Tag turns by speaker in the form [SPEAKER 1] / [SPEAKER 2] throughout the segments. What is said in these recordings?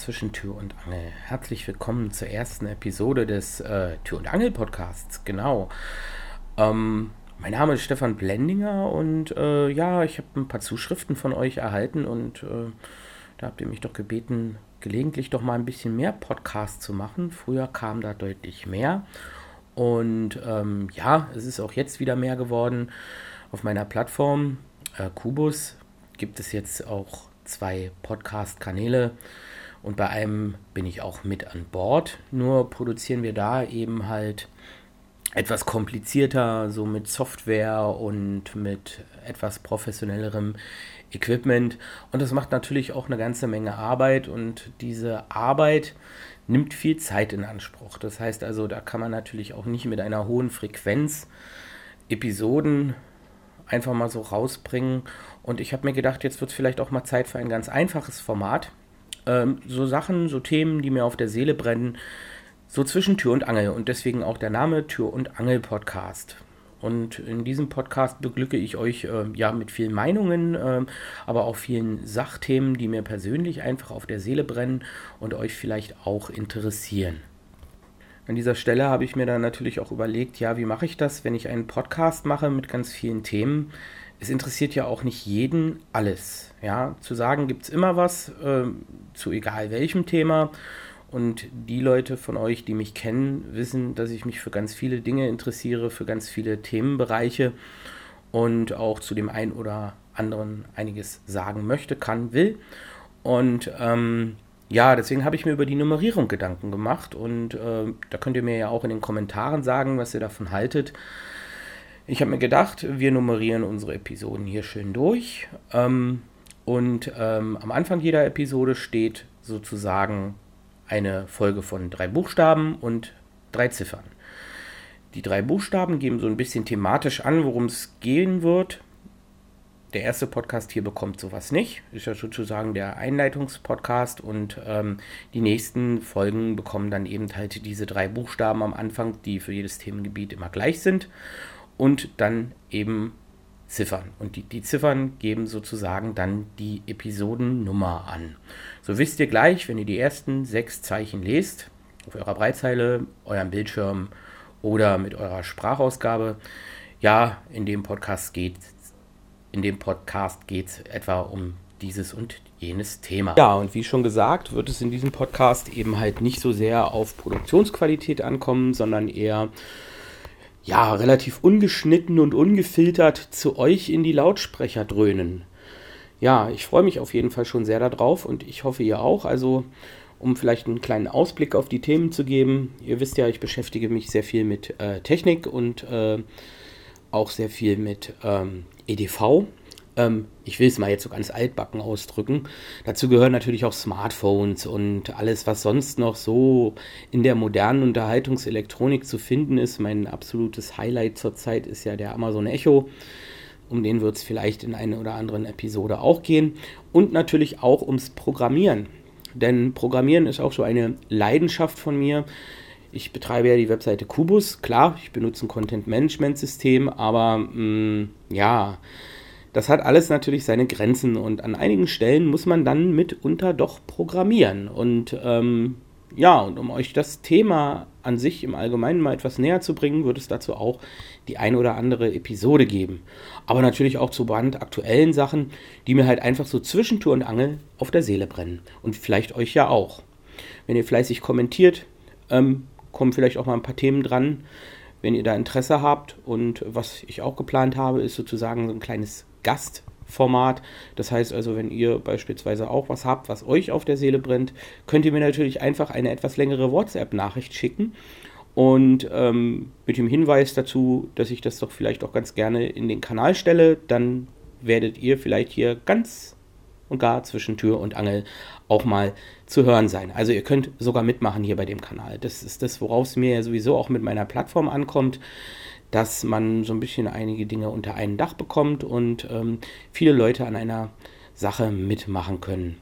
[SPEAKER 1] zwischen Tür und Angel. Herzlich willkommen zur ersten Episode des äh, Tür und Angel Podcasts. Genau. Ähm, mein Name ist Stefan Blendinger und äh, ja, ich habe ein paar Zuschriften von euch erhalten und äh, da habt ihr mich doch gebeten, gelegentlich doch mal ein bisschen mehr Podcasts zu machen. Früher kam da deutlich mehr und ähm, ja, es ist auch jetzt wieder mehr geworden. Auf meiner Plattform äh, Kubus gibt es jetzt auch zwei Podcast-Kanäle und bei einem bin ich auch mit an Bord. Nur produzieren wir da eben halt etwas komplizierter, so mit Software und mit etwas professionellerem Equipment. Und das macht natürlich auch eine ganze Menge Arbeit und diese Arbeit nimmt viel Zeit in Anspruch. Das heißt also, da kann man natürlich auch nicht mit einer hohen Frequenz Episoden einfach mal so rausbringen. Und ich habe mir gedacht, jetzt wird es vielleicht auch mal Zeit für ein ganz einfaches Format. Ähm, so Sachen, so Themen, die mir auf der Seele brennen, so zwischen Tür und Angel. Und deswegen auch der Name Tür und Angel Podcast. Und in diesem Podcast beglücke ich euch äh, ja mit vielen Meinungen, äh, aber auch vielen Sachthemen, die mir persönlich einfach auf der Seele brennen und euch vielleicht auch interessieren. An dieser Stelle habe ich mir dann natürlich auch überlegt, ja, wie mache ich das, wenn ich einen Podcast mache mit ganz vielen Themen? Es interessiert ja auch nicht jeden alles. Ja, zu sagen gibt es immer was, äh, zu egal welchem Thema. Und die Leute von euch, die mich kennen, wissen, dass ich mich für ganz viele Dinge interessiere, für ganz viele Themenbereiche und auch zu dem einen oder anderen einiges sagen möchte, kann, will. Und ähm, ja, deswegen habe ich mir über die Nummerierung Gedanken gemacht und äh, da könnt ihr mir ja auch in den Kommentaren sagen, was ihr davon haltet. Ich habe mir gedacht, wir nummerieren unsere Episoden hier schön durch ähm, und ähm, am Anfang jeder Episode steht sozusagen eine Folge von drei Buchstaben und drei Ziffern. Die drei Buchstaben geben so ein bisschen thematisch an, worum es gehen wird. Der erste Podcast hier bekommt sowas nicht. Ist ja sozusagen der Einleitungspodcast und ähm, die nächsten Folgen bekommen dann eben halt diese drei Buchstaben am Anfang, die für jedes Themengebiet immer gleich sind und dann eben Ziffern. Und die, die Ziffern geben sozusagen dann die Episodennummer an. So wisst ihr gleich, wenn ihr die ersten sechs Zeichen lest, auf eurer Breitzeile, eurem Bildschirm oder mit eurer Sprachausgabe, ja, in dem Podcast geht in dem Podcast geht es etwa um dieses und jenes Thema. Ja, und wie schon gesagt, wird es in diesem Podcast eben halt nicht so sehr auf Produktionsqualität ankommen, sondern eher ja, relativ ungeschnitten und ungefiltert zu euch in die Lautsprecher dröhnen. Ja, ich freue mich auf jeden Fall schon sehr darauf und ich hoffe ihr auch. Also, um vielleicht einen kleinen Ausblick auf die Themen zu geben. Ihr wisst ja, ich beschäftige mich sehr viel mit äh, Technik und äh, auch sehr viel mit ähm, EDV. Ähm, ich will es mal jetzt so ganz altbacken ausdrücken. Dazu gehören natürlich auch Smartphones und alles, was sonst noch so in der modernen Unterhaltungselektronik zu finden ist. Mein absolutes Highlight zurzeit ist ja der Amazon Echo. Um den wird es vielleicht in einer oder anderen Episode auch gehen. Und natürlich auch ums Programmieren. Denn Programmieren ist auch so eine Leidenschaft von mir. Ich betreibe ja die Webseite Kubus. Klar, ich benutze ein Content-Management-System, aber mh, mm, ja, das hat alles natürlich seine Grenzen und an einigen Stellen muss man dann mitunter doch programmieren. Und ähm, ja, und um euch das Thema an sich im Allgemeinen mal etwas näher zu bringen, wird es dazu auch die ein oder andere Episode geben. Aber natürlich auch zu brandaktuellen Sachen, die mir halt einfach so zwischen Tour und Angel auf der Seele brennen. Und vielleicht euch ja auch. Wenn ihr fleißig kommentiert, ähm, kommen vielleicht auch mal ein paar Themen dran, wenn ihr da Interesse habt. Und was ich auch geplant habe, ist sozusagen so ein kleines Gastformat. Das heißt also, wenn ihr beispielsweise auch was habt, was euch auf der Seele brennt, könnt ihr mir natürlich einfach eine etwas längere WhatsApp-Nachricht schicken. Und ähm, mit dem Hinweis dazu, dass ich das doch vielleicht auch ganz gerne in den Kanal stelle, dann werdet ihr vielleicht hier ganz und gar zwischen Tür und Angel auch mal zu hören sein. Also ihr könnt sogar mitmachen hier bei dem Kanal. Das ist das, worauf es mir ja sowieso auch mit meiner Plattform ankommt, dass man so ein bisschen einige Dinge unter ein Dach bekommt und ähm, viele Leute an einer Sache mitmachen können.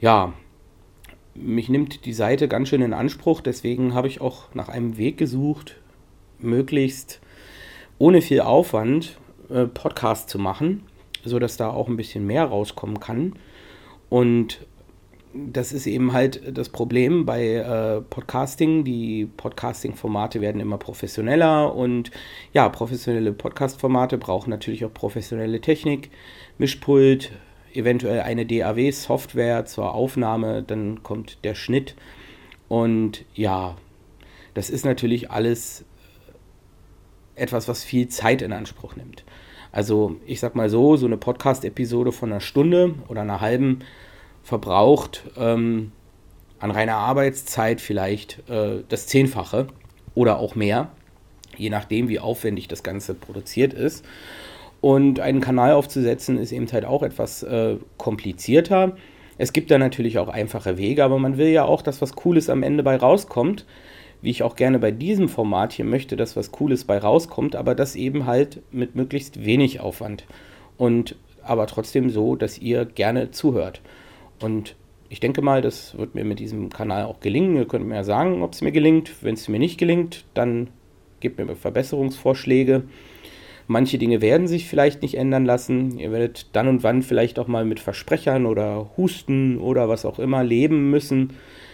[SPEAKER 1] Ja, mich nimmt die Seite ganz schön in Anspruch, deswegen habe ich auch nach einem Weg gesucht, möglichst ohne viel Aufwand äh, Podcast zu machen sodass da auch ein bisschen mehr rauskommen kann. Und das ist eben halt das Problem bei äh, Podcasting. Die Podcasting-Formate werden immer professioneller und ja, professionelle Podcast-Formate brauchen natürlich auch professionelle Technik, Mischpult, eventuell eine DAW-Software zur Aufnahme, dann kommt der Schnitt und ja, das ist natürlich alles etwas, was viel Zeit in Anspruch nimmt. Also ich sag mal so, so eine Podcast-Episode von einer Stunde oder einer halben verbraucht ähm, an reiner Arbeitszeit vielleicht äh, das Zehnfache oder auch mehr, je nachdem, wie aufwendig das Ganze produziert ist. Und einen Kanal aufzusetzen ist eben halt auch etwas äh, komplizierter. Es gibt da natürlich auch einfache Wege, aber man will ja auch, dass was Cooles am Ende bei rauskommt. Wie ich auch gerne bei diesem Format hier möchte, dass was Cooles bei rauskommt, aber das eben halt mit möglichst wenig Aufwand. Und aber trotzdem so, dass ihr gerne zuhört. Und ich denke mal, das wird mir mit diesem Kanal auch gelingen. Ihr könnt mir ja sagen, ob es mir gelingt. Wenn es mir nicht gelingt, dann gebt mir Verbesserungsvorschläge. Manche Dinge werden sich vielleicht nicht ändern lassen. Ihr werdet dann und wann vielleicht auch mal mit Versprechern oder Husten oder was auch immer leben müssen.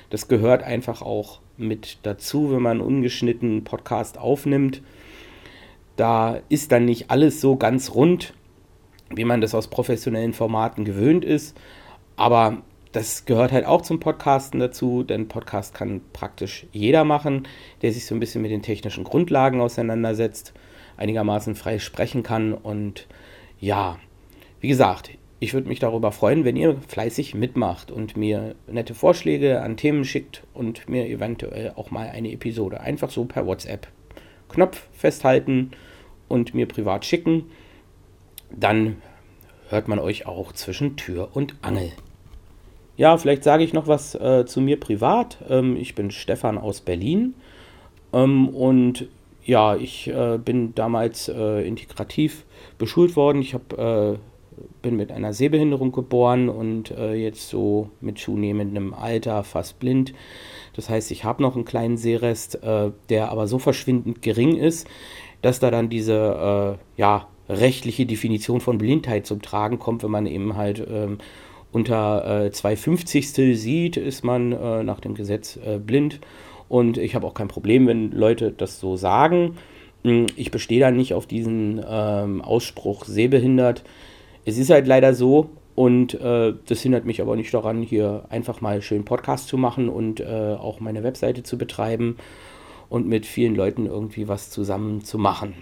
[SPEAKER 1] Das gehört einfach auch mit dazu, wenn man einen ungeschnittenen Podcast aufnimmt. Da ist dann nicht alles so ganz rund, wie man das aus professionellen Formaten gewöhnt ist. Aber das gehört halt auch zum Podcasten dazu, denn Podcast kann praktisch jeder machen, der sich so ein bisschen mit den technischen Grundlagen auseinandersetzt, einigermaßen frei sprechen kann und ja, wie gesagt, ich würde mich darüber freuen, wenn ihr fleißig mitmacht und mir nette Vorschläge an Themen schickt und mir eventuell auch mal eine Episode einfach so per WhatsApp Knopf festhalten und mir privat schicken. Dann hört man euch auch zwischen Tür und Angel. Ja, vielleicht sage ich noch was äh, zu mir privat. Ähm, ich bin Stefan aus Berlin ähm, und ja, ich äh, bin damals äh, integrativ beschult worden. Ich hab, äh, bin mit einer Sehbehinderung geboren und äh, jetzt so mit zunehmendem Alter fast blind. Das heißt, ich habe noch einen kleinen Sehrest, äh, der aber so verschwindend gering ist, dass da dann diese ja, rechtliche Definition von Blindheit zum Tragen kommt, wenn man eben halt ähm, unter äh, 250 sieht, ist man äh, nach dem Gesetz äh, blind. Und ich habe auch kein Problem, wenn Leute das so sagen. Hm, ich bestehe da nicht auf diesen ähm, Ausspruch sehbehindert. Es ist halt leider so und äh, das hindert mich aber nicht daran, hier einfach mal schön Podcast zu machen und äh, auch meine Webseite zu betreiben und mit vielen Leuten irgendwie was zusammen zu machen.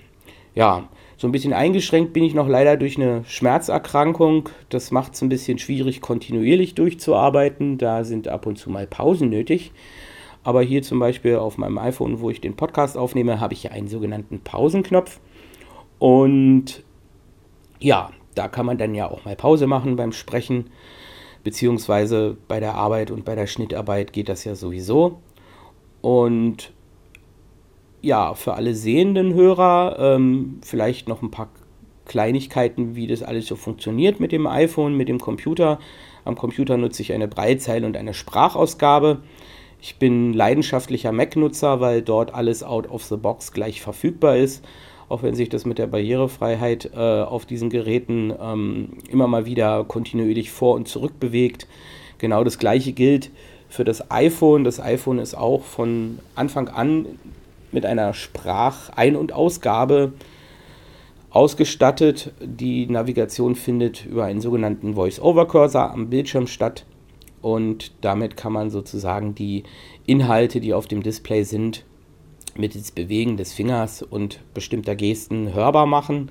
[SPEAKER 1] Ja, so ein bisschen eingeschränkt bin ich noch leider durch eine Schmerzerkrankung. Das macht es ein bisschen schwierig, kontinuierlich durchzuarbeiten. Da sind ab und zu mal Pausen nötig. Aber hier zum Beispiel auf meinem iPhone, wo ich den Podcast aufnehme, habe ich ja einen sogenannten Pausenknopf. Und ja, da kann man dann ja auch mal Pause machen beim Sprechen. Beziehungsweise bei der Arbeit und bei der Schnittarbeit geht das ja sowieso. Und ja, für alle sehenden Hörer ähm, vielleicht noch ein paar Kleinigkeiten, wie das alles so funktioniert mit dem iPhone, mit dem Computer. Am Computer nutze ich eine Breitzeile und eine Sprachausgabe. Ich bin leidenschaftlicher Mac-Nutzer, weil dort alles out of the box gleich verfügbar ist. Auch wenn sich das mit der Barrierefreiheit äh, auf diesen Geräten ähm, immer mal wieder kontinuierlich vor und zurück bewegt. Genau das gleiche gilt für das iPhone. Das iPhone ist auch von Anfang an mit einer Sprachein- und Ausgabe ausgestattet. Die Navigation findet über einen sogenannten Voice-Over-Cursor am Bildschirm statt und damit kann man sozusagen die Inhalte, die auf dem Display sind, mittels Bewegen des Fingers und bestimmter Gesten hörbar machen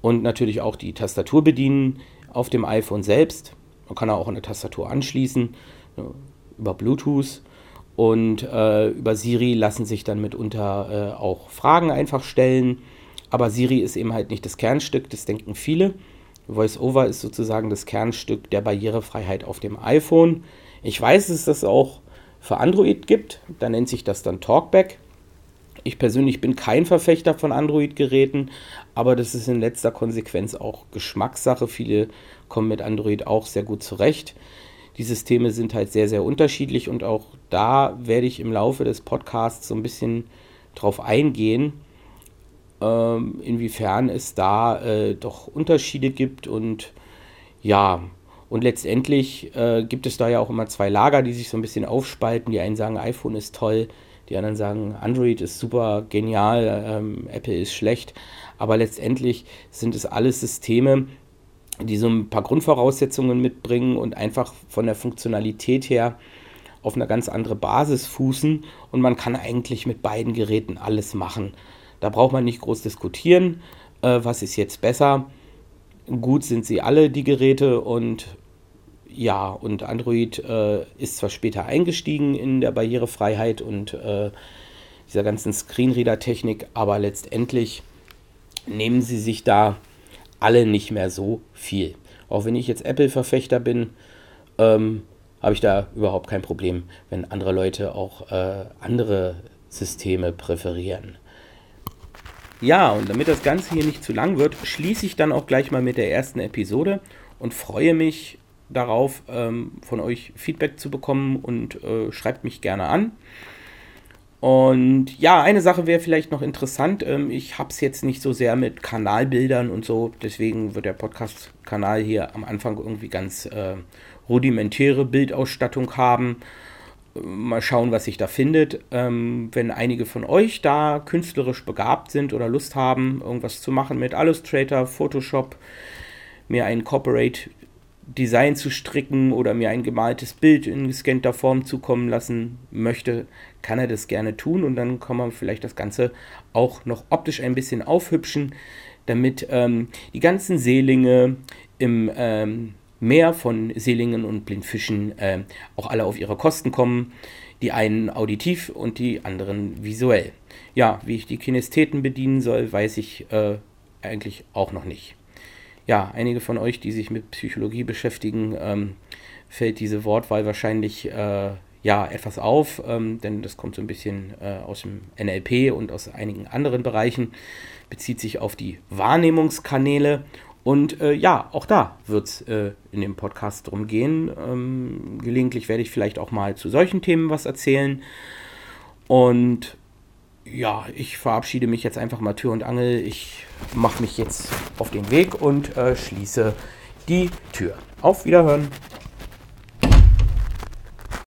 [SPEAKER 1] und natürlich auch die Tastatur bedienen auf dem iPhone selbst. Man kann auch eine Tastatur anschließen über Bluetooth und äh, über Siri lassen sich dann mitunter äh, auch Fragen einfach stellen. Aber Siri ist eben halt nicht das Kernstück, das denken viele. VoiceOver ist sozusagen das Kernstück der Barrierefreiheit auf dem iPhone. Ich weiß, dass es das auch für Android gibt. Da nennt sich das dann Talkback. Ich persönlich bin kein Verfechter von Android-Geräten, aber das ist in letzter Konsequenz auch Geschmackssache. Viele kommen mit Android auch sehr gut zurecht. Die Systeme sind halt sehr, sehr unterschiedlich und auch da werde ich im Laufe des Podcasts so ein bisschen drauf eingehen, ähm, inwiefern es da äh, doch Unterschiede gibt und ja, Und letztendlich äh, gibt es da ja auch immer zwei Lager, die sich so ein bisschen aufspalten. Die einen sagen, iPhone ist toll, die anderen sagen, Android ist super genial, ähm, Apple ist schlecht. Aber letztendlich sind es alles Systeme, die so ein paar Grundvoraussetzungen mitbringen und einfach von der Funktionalität her auf eine ganz andere Basis fußen. Und man kann eigentlich mit beiden Geräten alles machen. Da braucht man nicht groß diskutieren, äh, was ist jetzt besser. Gut sind sie alle, die Geräte, und ja, und Android äh, ist zwar später eingestiegen in der Barrierefreiheit und äh, dieser ganzen Screenreader-Technik, aber letztendlich nehmen sie sich da alle nicht mehr so viel. Auch wenn ich jetzt Apple-Verfechter bin, ähm, habe ich da überhaupt kein Problem, wenn andere Leute auch äh, andere Systeme präferieren. Ja, und damit das Ganze hier nicht zu lang wird, schließe ich dann auch gleich mal mit der ersten Episode und freue mich darauf, ähm, von euch Feedback zu bekommen und äh, schreibt mich gerne an. Und ja, eine Sache wäre vielleicht noch interessant. Ähm, ich habe es jetzt nicht so sehr mit Kanalbildern und so, deswegen wird der Podcast-Kanal hier am Anfang irgendwie ganz äh, rudimentäre Bildausstattung haben. Mal schauen, was sich da findet. Ähm, wenn einige von euch da künstlerisch begabt sind oder Lust haben, irgendwas zu machen mit Illustrator, Photoshop, mir ein Corporate Design zu stricken oder mir ein gemaltes Bild in gescannter Form zukommen lassen möchte, kann er das gerne tun und dann kann man vielleicht das Ganze auch noch optisch ein bisschen aufhübschen, damit ähm, die ganzen Seelinge im ähm, Meer von Seelingen und Blindfischen äh, auch alle auf ihre Kosten kommen. Die einen auditiv und die anderen visuell. Ja, wie ich die Kinestheten bedienen soll, weiß ich äh, eigentlich auch noch nicht ja, einige von euch, die sich mit Psychologie beschäftigen, ähm, fällt diese Wortwahl wahrscheinlich äh, ja etwas auf, ähm, denn das kommt so ein bisschen äh, aus dem NLP und aus einigen anderen Bereichen, bezieht sich auf die Wahrnehmungskanäle. Und äh, ja, auch da wird es äh, in dem Podcast drum gehen. Ähm, gelegentlich werde ich vielleicht auch mal zu solchen Themen was erzählen. Und ja, ich verabschiede mich jetzt einfach mal Tür und Angel. Ich mache mich jetzt auf den Weg und äh, schließe die Tür. Auf Wiederhören.